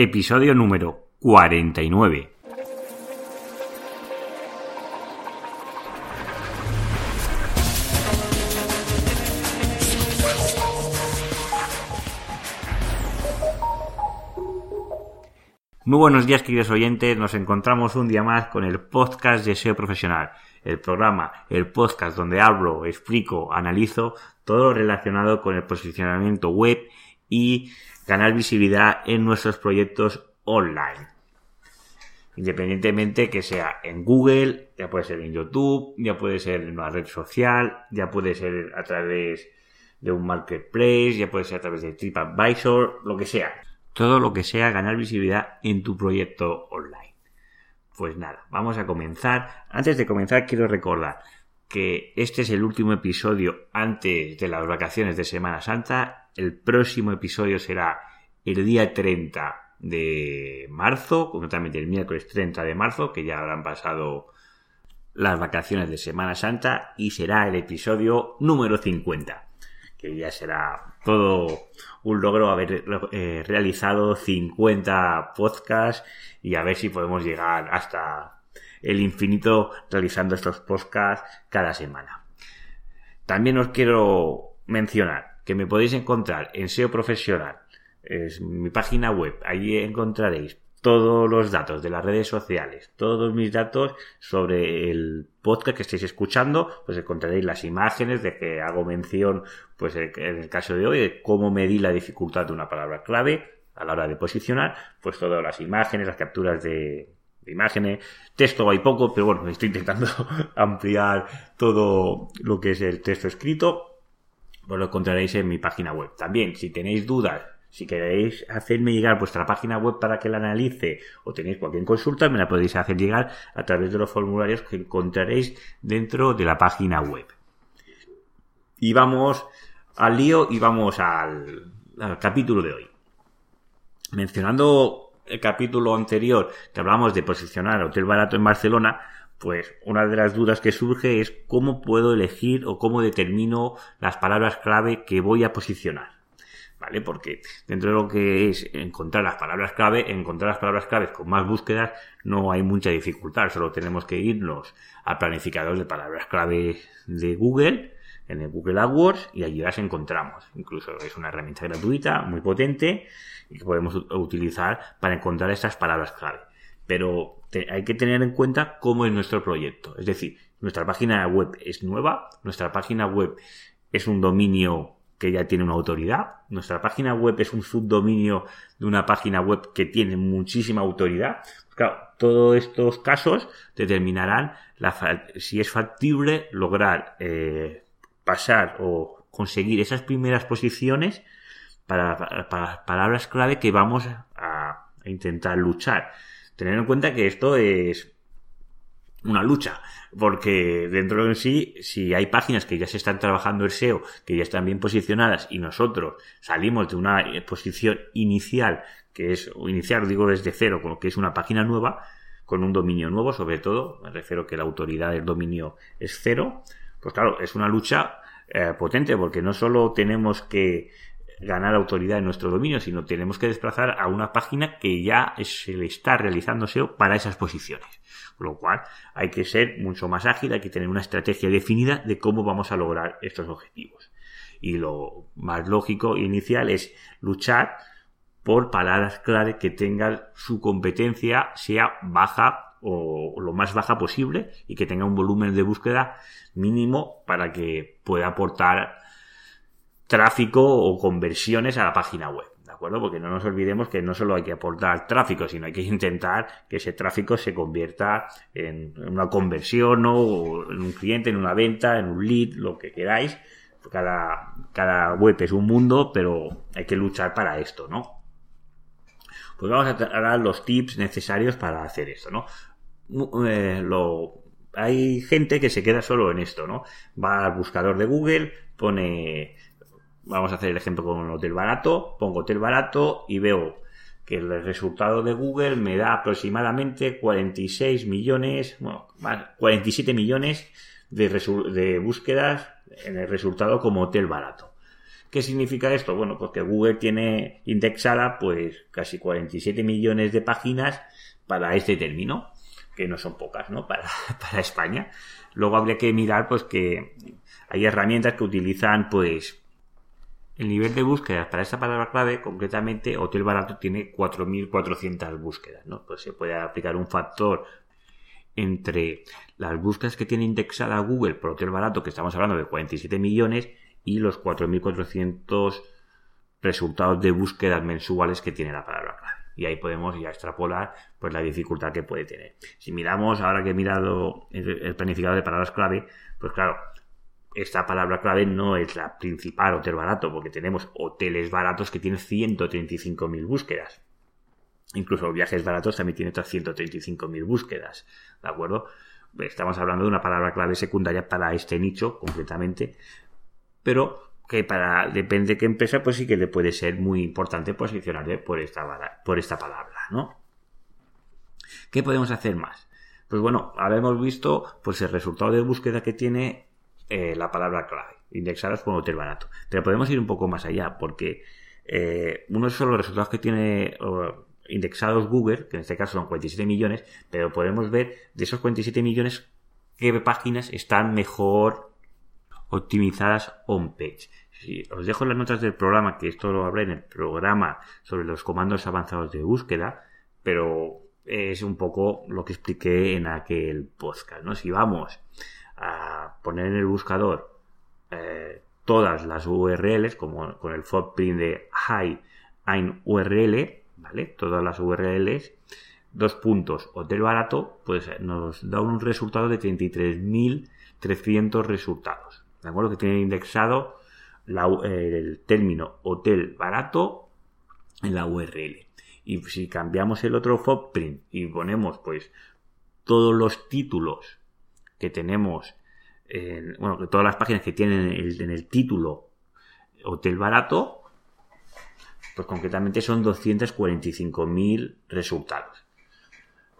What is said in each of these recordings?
episodio número 49. Muy buenos días, queridos oyentes. Nos encontramos un día más con el podcast de SEO Profesional, el programa, el podcast donde hablo, explico, analizo todo relacionado con el posicionamiento web y ganar visibilidad en nuestros proyectos online. Independientemente que sea en Google, ya puede ser en YouTube, ya puede ser en una red social, ya puede ser a través de un marketplace, ya puede ser a través de TripAdvisor, lo que sea todo lo que sea ganar visibilidad en tu proyecto online. Pues nada, vamos a comenzar. Antes de comenzar quiero recordar que este es el último episodio antes de las vacaciones de Semana Santa. El próximo episodio será el día 30 de marzo, concretamente el miércoles 30 de marzo, que ya habrán pasado las vacaciones de Semana Santa y será el episodio número 50 que ya será todo un logro haber eh, realizado 50 podcasts y a ver si podemos llegar hasta el infinito realizando estos podcasts cada semana. También os quiero mencionar que me podéis encontrar en SEO Profesional, es mi página web, allí encontraréis todos los datos de las redes sociales, todos mis datos sobre el podcast que estéis escuchando, pues encontraréis las imágenes de que hago mención, pues en el caso de hoy, de cómo medir la dificultad de una palabra clave a la hora de posicionar, pues todas las imágenes, las capturas de, imágenes, texto hay poco, pero bueno, estoy intentando ampliar todo lo que es el texto escrito, pues lo encontraréis en mi página web. También, si tenéis dudas si queréis hacerme llegar vuestra página web para que la analice o tenéis cualquier consulta, me la podéis hacer llegar a través de los formularios que encontraréis dentro de la página web. Y vamos al lío y vamos al, capítulo de hoy. Mencionando el capítulo anterior que hablamos de posicionar hotel barato en Barcelona, pues una de las dudas que surge es cómo puedo elegir o cómo determino las palabras clave que voy a posicionar. ¿vale? Porque dentro de lo que es encontrar las palabras clave, encontrar las palabras claves con más búsquedas no hay mucha dificultad, solo tenemos que irnos al planificador de palabras clave de Google, en el Google AdWords, y allí las encontramos. Incluso es una herramienta gratuita, muy potente, y que podemos utilizar para encontrar estas palabras clave. Pero hay que tener en cuenta cómo es nuestro proyecto. Es decir, nuestra página web es nueva, nuestra página web es un dominio que ya tiene una autoridad. Nuestra página web es un subdominio de una página web que tiene muchísima autoridad. Claro, todos estos casos determinarán si es factible lograr eh, pasar o conseguir esas primeras posiciones para, palabras clave que vamos a, intentar luchar. Tener en cuenta que esto es una lucha, porque dentro de sí, si hay páginas que ya se están trabajando el SEO, que ya están bien posicionadas y nosotros salimos de una posición inicial, que es, iniciar digo desde cero, con lo que es una página nueva, con un dominio nuevo sobre todo, me refiero que la autoridad del dominio es cero, pues claro, es una lucha eh, potente porque no solo tenemos que ganar autoridad en nuestro dominio, sino tenemos que desplazar a una página que ya se le está realizando SEO para esas posiciones. Con lo cual hay que ser mucho más ágil, hay que tener una estrategia definida de cómo vamos a lograr estos objetivos. Y lo más lógico inicial es luchar por palabras clave que tengan su competencia sea baja o lo más baja posible y que tenga un volumen de búsqueda mínimo para que pueda aportar tráfico o conversiones a la página web. ¿De acuerdo? Porque no nos olvidemos que no solo hay que aportar tráfico, sino hay que intentar que ese tráfico se convierta en una conversión o en un cliente, en una venta, en un lead, lo que queráis. Cada, cada web es un mundo, pero hay que luchar para esto, ¿no? Pues vamos a dar los tips necesarios para hacer esto, ¿no? Eh, lo, hay gente que se queda solo en esto, ¿no? Va al buscador de Google, pone vamos a hacer el ejemplo con un hotel barato, pongo hotel barato y veo que el resultado de Google me da aproximadamente 46 millones, bueno, 47 millones de, de búsquedas en el resultado como hotel barato. ¿Qué significa esto? Bueno, pues que Google tiene indexada pues casi 47 millones de páginas para este término, que no son pocas, ¿no? Para, para España. Luego habría que mirar pues que hay herramientas que utilizan pues el nivel de búsqueda para esta palabra clave, concretamente Hotel Barato tiene 4.400 búsquedas, ¿no? Pues se puede aplicar un factor entre las búsquedas que tiene indexada Google por Hotel Barato, que estamos hablando de 47 millones, y los 4.400 resultados de búsquedas mensuales que tiene la palabra clave. Y ahí podemos ya extrapolar pues la dificultad que puede tener. Si miramos, ahora que he mirado el planificador de palabras clave, pues claro, esta palabra clave no es la principal hotel barato, porque tenemos hoteles baratos que tienen 135.000 búsquedas. Incluso viajes baratos también tienen otras 135.000 búsquedas. ¿De acuerdo? Estamos hablando de una palabra clave secundaria para este nicho, concretamente, pero que para, depende de qué empresa, pues sí que le puede ser muy importante posicionarle por esta, por esta palabra, ¿no? ¿Qué podemos hacer más? Pues bueno, ahora hemos visto pues el resultado de búsqueda que tiene eh, la palabra clave, indexadas por hotel barato. Pero podemos ir un poco más allá, porque eh, uno son los resultados que tiene indexados Google, que en este caso son 47 millones, pero podemos ver de esos 47 millones qué páginas están mejor optimizadas on-page. Os dejo las notas del programa, que esto lo hablé en el programa sobre los comandos avanzados de búsqueda, pero es un poco lo que expliqué en aquel podcast, ¿no? Si vamos a poner en el buscador eh, todas las URLs, como con el footprint de hi ein URL, ¿vale? Todas las URLs, dos puntos, hotel barato, pues nos da un resultado de 33.300 resultados, ¿de acuerdo? Que tiene indexado el término hotel barato en la URL. Y si cambiamos el otro footprint y ponemos pues todos los títulos que tenemos, en, bueno, que todas las páginas que tienen en el, título hotel barato, pues concretamente son 245.000 resultados.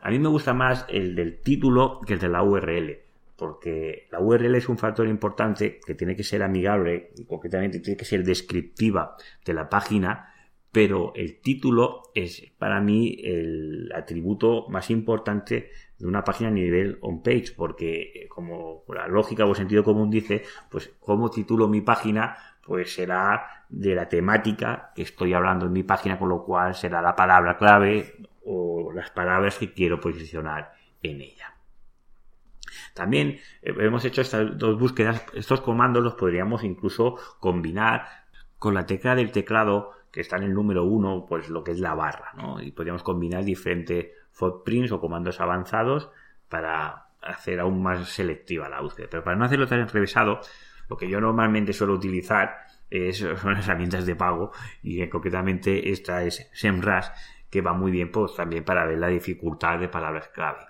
A mí me gusta más el del título que el de la URL, porque la URL es un factor importante que tiene que ser amigable y concretamente tiene que ser descriptiva de la página, pero el título es para mí el atributo más importante de una página a nivel on-page, porque eh, como la lógica o sentido común dice, pues como titulo mi página, pues será de la temática que estoy hablando en mi página, con lo cual será la palabra clave o las palabras que quiero posicionar en ella. También eh, hemos hecho estas dos búsquedas, estos comandos los podríamos incluso combinar con la tecla del teclado que está en el número uno, pues lo que es la barra, ¿no? Y podríamos combinar diferentes footprints o comandos avanzados para hacer aún más selectiva la búsqueda. Pero para no hacerlo tan enrevesado, lo que yo normalmente suelo utilizar es, son herramientas de pago y concretamente esta es SEMrush que va muy bien pues también para ver la dificultad de palabras clave.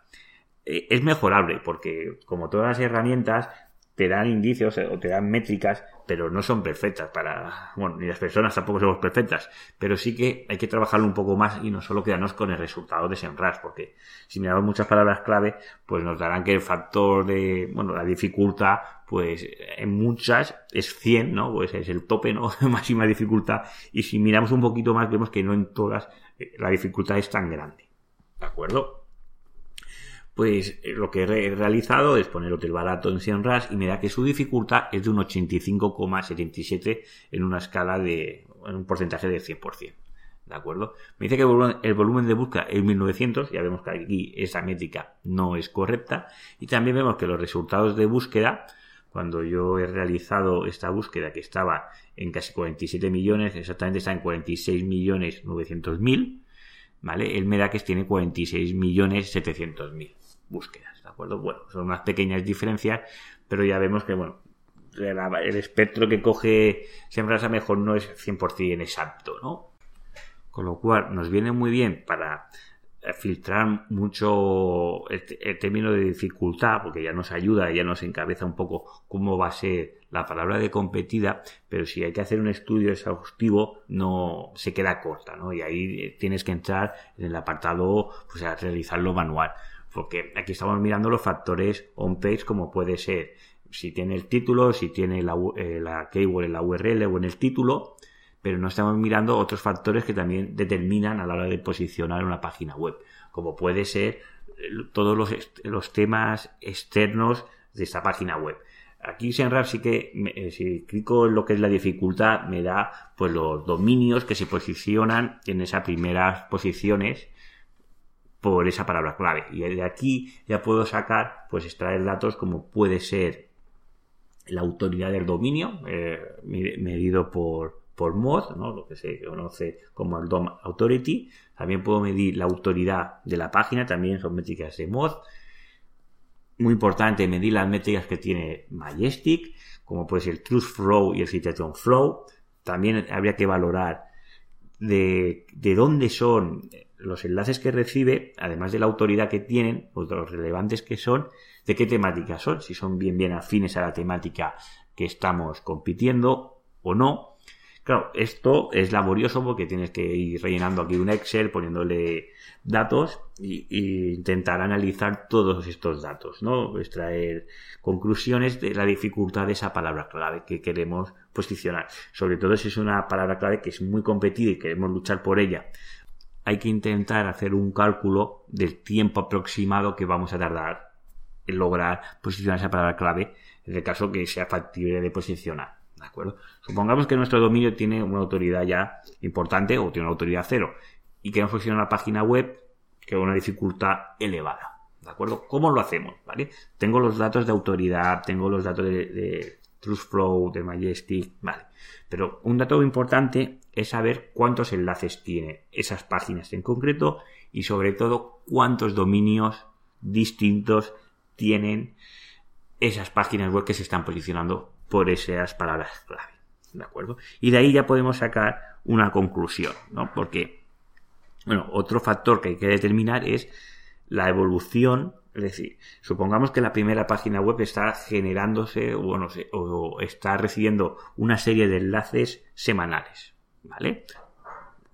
Eh, es mejorable porque como todas las herramientas te dan indicios o te dan métricas pero no son perfectas para, bueno, ni las personas tampoco somos perfectas, pero sí que hay que trabajarlo un poco más y no solo quedarnos con el resultado de SEMrush, porque si miramos muchas palabras clave, pues nos darán que el factor de, bueno, la dificultad, pues en muchas es 100, ¿no? Pues es el tope, ¿no? Máxima dificultad, y si miramos un poquito más, vemos que no en todas eh, la dificultad es tan grande. ¿De acuerdo? Pues eh, lo que he realizado es poner hotel barato en 100 RAS y me da que su dificultad es de un 85,77 en una escala de un porcentaje de 100%. ¿De acuerdo? Me dice que el volumen de búsqueda es 1900, ya vemos que aquí esa métrica no es correcta. Y también vemos que los resultados de búsqueda, cuando yo he realizado esta búsqueda que estaba en casi 47 millones, exactamente está en 46 millones 900 mil, ¿vale? El Medaques tiene 46 millones 700 mil búsquedas, ¿de acuerdo? Bueno, son unas pequeñas diferencias, pero ya vemos que, bueno, el espectro que coge a mejor no es 100% exacto, ¿no? Con lo cual nos viene muy bien para filtrar mucho el, término de dificultad, porque ya nos ayuda, ya nos encabeza un poco cómo va a ser la palabra de competida, pero si hay que hacer un estudio exhaustivo, no se queda corta, ¿no? Y ahí tienes que entrar en el apartado, pues a realizarlo manual porque aquí estamos mirando los factores on-page como puede ser si tiene el título, si tiene la, eh, keyword en la URL o en el título, pero no estamos mirando otros factores que también determinan a la hora de posicionar una página web, como puede ser eh, todos los, los temas externos de esta página web. Aquí SEMrush sí que, eh, si clico en lo que es la dificultad, me da pues los dominios que se posicionan en esas primeras posiciones por esa palabra clave. Y de aquí ya puedo sacar, pues extraer datos como puede ser la autoridad del dominio, eh, medido por, por mod, ¿no? lo que se conoce como el DOM Authority. También puedo medir la autoridad de la página, también son métricas de mod muy importante medir las métricas que tiene Majestic, como puede ser el Truth Flow y el Citation Flow. También habría que valorar de, de, dónde son los enlaces que recibe, además de la autoridad que tienen, o de los relevantes que son, de qué temática son, si son bien bien afines a la temática que estamos compitiendo o no. Claro, esto es laborioso porque tienes que ir rellenando aquí un Excel, poniéndole datos y, intentar analizar todos estos datos, ¿no? Extraer conclusiones de la dificultad de esa palabra clave que queremos posicionar. Sobre todo si es una palabra clave que es muy competida y queremos luchar por ella. Hay que intentar hacer un cálculo del tiempo aproximado que vamos a tardar en lograr posicionar esa palabra clave en el caso que sea factible de posicionar. ¿De acuerdo? Supongamos que nuestro dominio tiene una autoridad ya importante o tiene una autoridad cero y queremos funcionar una página web que una dificultad elevada. ¿De acuerdo? ¿Cómo lo hacemos? ¿Vale? Tengo los datos de autoridad, tengo los datos de, de TruthFlow, de Majestic, ¿vale? Pero un dato importante es saber cuántos enlaces tiene esas páginas en concreto y sobre todo cuántos dominios distintos tienen esas páginas web que se están posicionando por esas palabras clave. ¿De acuerdo? Y de ahí ya podemos sacar una conclusión, ¿no? Porque, bueno, otro factor que hay que determinar es la evolución, es decir, supongamos que la primera página web está generándose o, o está recibiendo una serie de enlaces semanales, ¿vale?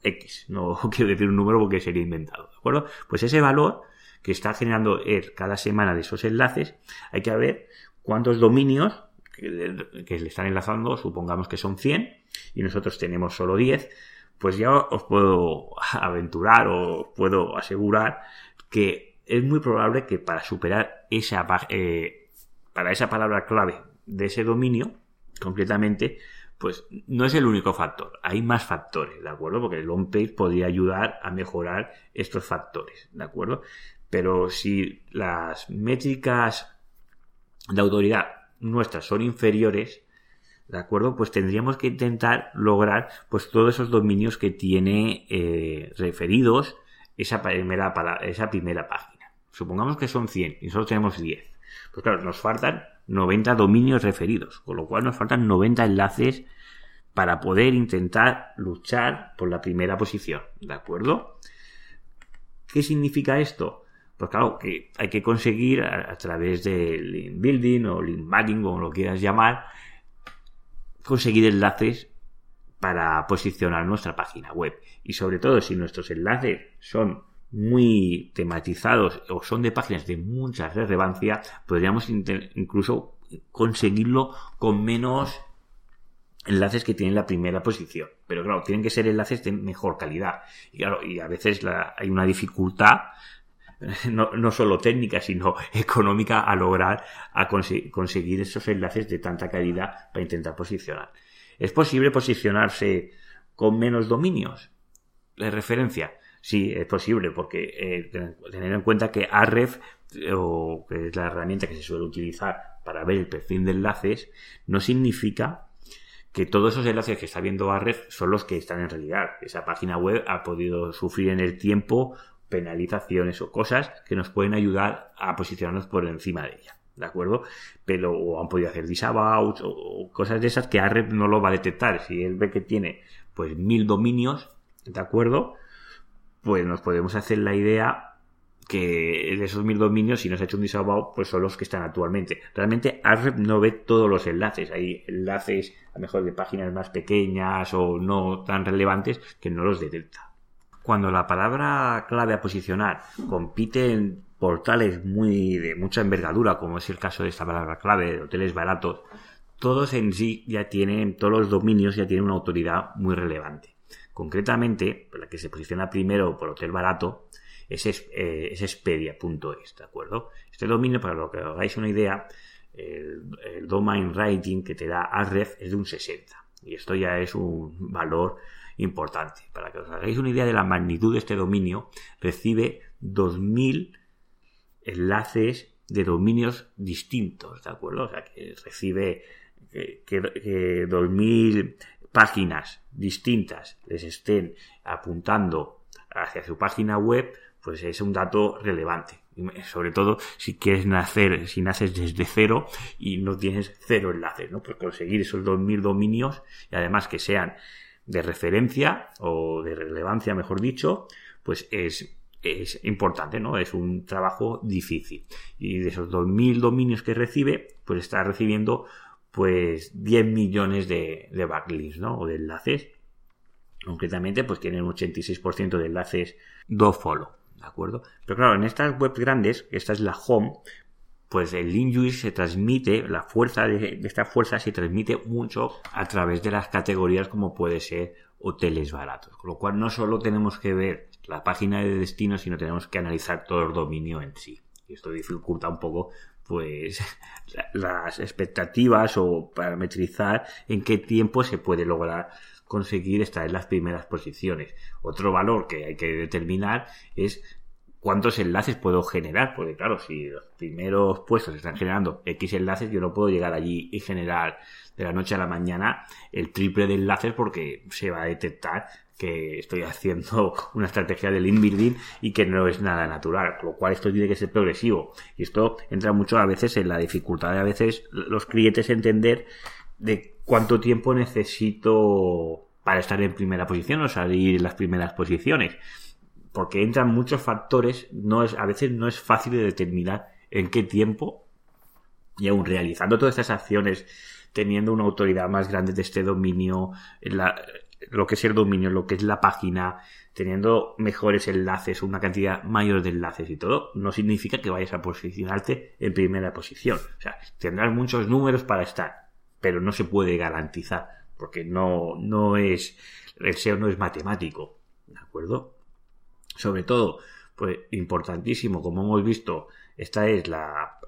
X, no quiero decir un número porque sería inventado, ¿de acuerdo? Pues ese valor que está generando cada semana de esos enlaces, hay que ver cuántos dominios que, le están enlazando, supongamos que son 100 y nosotros tenemos solo 10, pues ya os puedo aventurar o puedo asegurar que es muy probable que para superar esa, eh, para esa palabra clave de ese dominio, concretamente, pues no es el único factor, hay más factores, ¿de acuerdo? Porque el on page podría ayudar a mejorar estos factores, ¿de acuerdo? Pero si las métricas de autoridad nuestras son inferiores, ¿de acuerdo? Pues tendríamos que intentar lograr pues todos esos dominios que tiene eh, referidos esa primera, esa primera página. Supongamos que son 100 y solo tenemos 10. Pues claro, nos faltan 90 dominios referidos, con lo cual nos faltan 90 enlaces para poder intentar luchar por la primera posición, ¿de acuerdo? ¿Qué significa esto? Pues claro, que hay que conseguir a, través de link building o link bagging, como lo quieras llamar, conseguir enlaces para posicionar nuestra página web. Y sobre todo, si nuestros enlaces son muy tematizados o son de páginas de mucha relevancia, podríamos incluso conseguirlo con menos enlaces que tienen la primera posición. Pero claro, tienen que ser enlaces de mejor calidad. Y claro, y a veces hay una dificultad no, no solo técnica, sino económica a lograr a conseguir esos enlaces de tanta calidad para intentar posicionar. ¿Es posible posicionarse con menos dominios de referencia? Sí, es posible, porque eh, tener en cuenta que Arref, o que es la herramienta que se suele utilizar para ver el perfil de enlaces, no significa que todos esos enlaces que está viendo Arref son los que están en realidad. Esa página web ha podido sufrir en el tiempo penalizaciones o cosas que nos pueden ayudar a posicionarnos por encima de ella. ¿De acuerdo? Pero o han podido hacer disavows o cosas de esas que Arrep no lo va a detectar. Si él ve que tiene pues mil dominios, ¿de acuerdo? Pues nos podemos hacer la idea que de esos mil dominios, si no se ha hecho un disavow, pues son los que están actualmente. Realmente Arrep no ve todos los enlaces. Hay enlaces a lo mejor de páginas más pequeñas o no tan relevantes que no los detecta. Cuando la palabra clave a posicionar compite en portales muy de mucha envergadura, como es el caso de esta palabra clave de hoteles baratos, todos en sí ya tienen, todos los dominios ya tienen una autoridad muy relevante. Concretamente, la que se posiciona primero por hotel barato es, eh, es Expedia.es, ¿de acuerdo? Este dominio, para lo que os hagáis una idea, el, domain rating que te da Ahref es de un 60. Y esto ya es un valor importante. Para que os hagáis una idea de la magnitud de este dominio, recibe 2000 enlaces de dominios distintos, ¿de acuerdo? O sea, que recibe que, 2000 páginas distintas les estén apuntando hacia su página web, pues es un dato relevante. Sobre todo si quieres nacer, si naces desde cero y no tienes cero enlaces, ¿no? Pues conseguir esos 2000 dominios y además que sean de referencia o de relevancia, mejor dicho, pues es, es importante, ¿no? Es un trabajo difícil. Y de esos 2000 dominios que recibe, pues está recibiendo pues 10 millones de, backlinks, ¿no? O de enlaces. Concretamente, pues tienen un 86% de enlaces do follow, ¿de acuerdo? Pero claro, en estas webs grandes, esta es la home, pues el link se transmite, la fuerza de, esta fuerza se transmite mucho a través de las categorías como puede ser hoteles baratos. Con lo cual no solo tenemos que ver la página de destino, sino tenemos que analizar todo el dominio en sí. Y esto dificulta un poco pues las expectativas o parametrizar en qué tiempo se puede lograr conseguir estar en las primeras posiciones. Otro valor que hay que determinar es cuántos enlaces puedo generar, porque claro, si los primeros puestos están generando X enlaces, yo no puedo llegar allí y generar de la noche a la mañana el triple de enlaces porque se va a detectar que estoy haciendo una estrategia del inbuilding y que no es nada natural, con lo cual esto tiene que ser progresivo. Y esto entra mucho a veces en la dificultad de a veces los clientes entender de cuánto tiempo necesito para estar en primera posición o salir en las primeras posiciones. Porque entran muchos factores, no es, a veces no es fácil de determinar en qué tiempo y aún realizando todas estas acciones, teniendo una autoridad más grande de este dominio, la, lo que es el dominio, lo que es la página, teniendo mejores enlaces, una cantidad mayor de enlaces y todo, no significa que vayas a posicionarte en primera posición. O sea, tendrás muchos números para estar, pero no se puede garantizar, porque no, no es, el SEO no es matemático, ¿de acuerdo? Sobre todo, pues importantísimo, como hemos visto, esta es la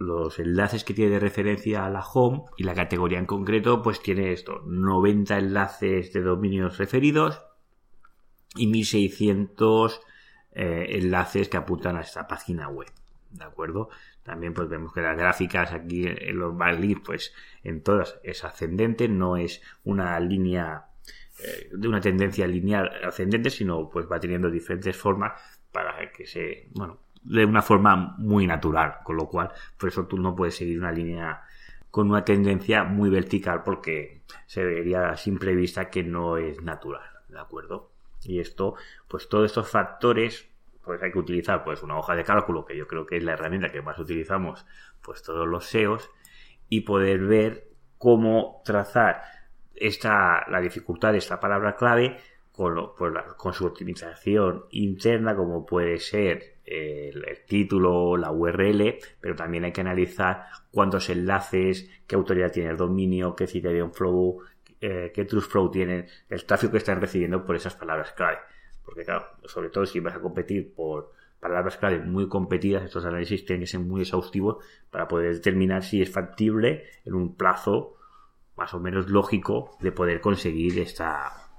los enlaces que tiene de referencia a la home y la categoría en concreto pues tiene esto 90 enlaces de dominios referidos y 1600 eh, enlaces que apuntan a esta página web de acuerdo también pues vemos que las gráficas aquí en los backlinks pues en todas es ascendente no es una línea eh, de una tendencia lineal ascendente sino pues va teniendo diferentes formas para que se bueno de una forma muy natural, con lo cual, por eso tú no puedes seguir una línea con una tendencia muy vertical porque se vería a simple vista que no es natural, ¿de acuerdo? Y esto, pues todos estos factores, pues hay que utilizar pues una hoja de cálculo, que yo creo que es la herramienta que más utilizamos, pues todos los SEOs, y poder ver cómo trazar esta, la dificultad de esta palabra clave con, pues con su optimización interna, como puede ser el, título, la URL, pero también hay que analizar cuántos enlaces, qué autoridad tiene el dominio, qué Citación Flow, eh, qué Trust Flow tiene, el tráfico que están recibiendo por esas palabras clave. Porque claro, sobre todo si vas a competir por palabras clave muy competidas, estos análisis tienen que ser muy exhaustivos para poder determinar si es factible en un plazo más o menos lógico de poder conseguir esta,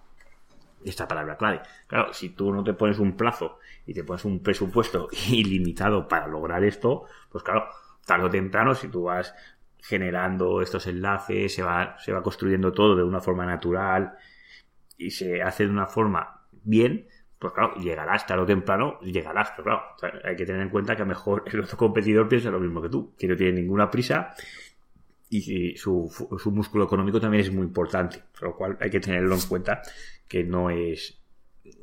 esta palabra clave. Claro, si tú no te pones un plazo y te pones un presupuesto ilimitado para lograr esto, pues claro, tarde o temprano, si tú vas generando estos enlaces, se va, se va construyendo todo de una forma natural y se hace de una forma bien, pues claro, llegarás tarde o temprano, llegarás, pero claro, hay que tener en cuenta que a lo mejor el otro competidor piensa lo mismo que tú, que no tiene ninguna prisa y su, su músculo económico también es muy importante, por lo cual hay que tenerlo en cuenta que no es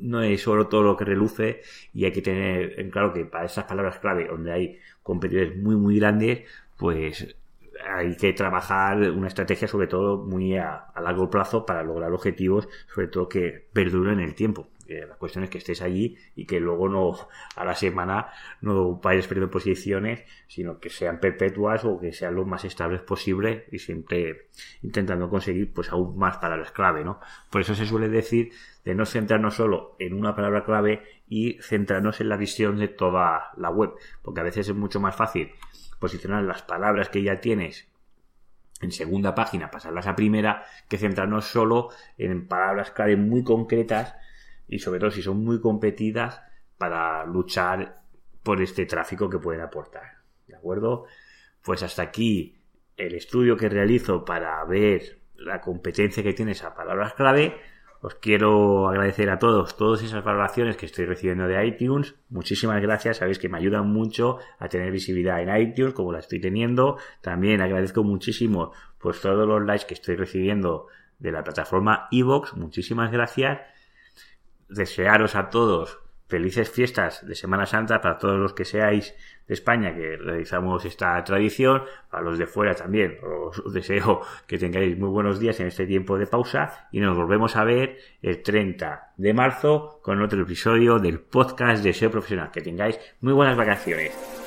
no es solo todo lo que reluce y hay que tener en claro que para esas palabras clave donde hay competidores muy muy grandes pues hay que trabajar una estrategia sobre todo muy a, largo plazo para lograr objetivos sobre todo que perduren en el tiempo la cuestión es que estés allí y que luego no, a la semana, no vayas perdiendo posiciones, sino que sean perpetuas o que sean lo más estables posible y siempre intentando conseguir pues aún más palabras clave, ¿no? Por eso se suele decir de no centrarnos solo en una palabra clave y centrarnos en la visión de toda la web, porque a veces es mucho más fácil posicionar las palabras que ya tienes en segunda página, pasarlas a primera, que centrarnos solo en palabras clave muy concretas y sobre todo si son muy competidas para luchar por este tráfico que pueden aportar. ¿De acuerdo? Pues hasta aquí el estudio que realizo para ver la competencia que tienes a palabras clave. Os quiero agradecer a todos todas esas valoraciones que estoy recibiendo de iTunes. Muchísimas gracias, sabéis que me ayudan mucho a tener visibilidad en iTunes como la estoy teniendo. También agradezco muchísimo pues todos los likes que estoy recibiendo de la plataforma Evox. Muchísimas gracias. Desearos a todos felices fiestas de Semana Santa para todos los que seáis de España que realizamos esta tradición, para los de fuera también os deseo que tengáis muy buenos días en este tiempo de pausa y nos volvemos a ver el 30 de marzo con otro episodio del podcast de SEO Profesional. Que tengáis muy buenas vacaciones.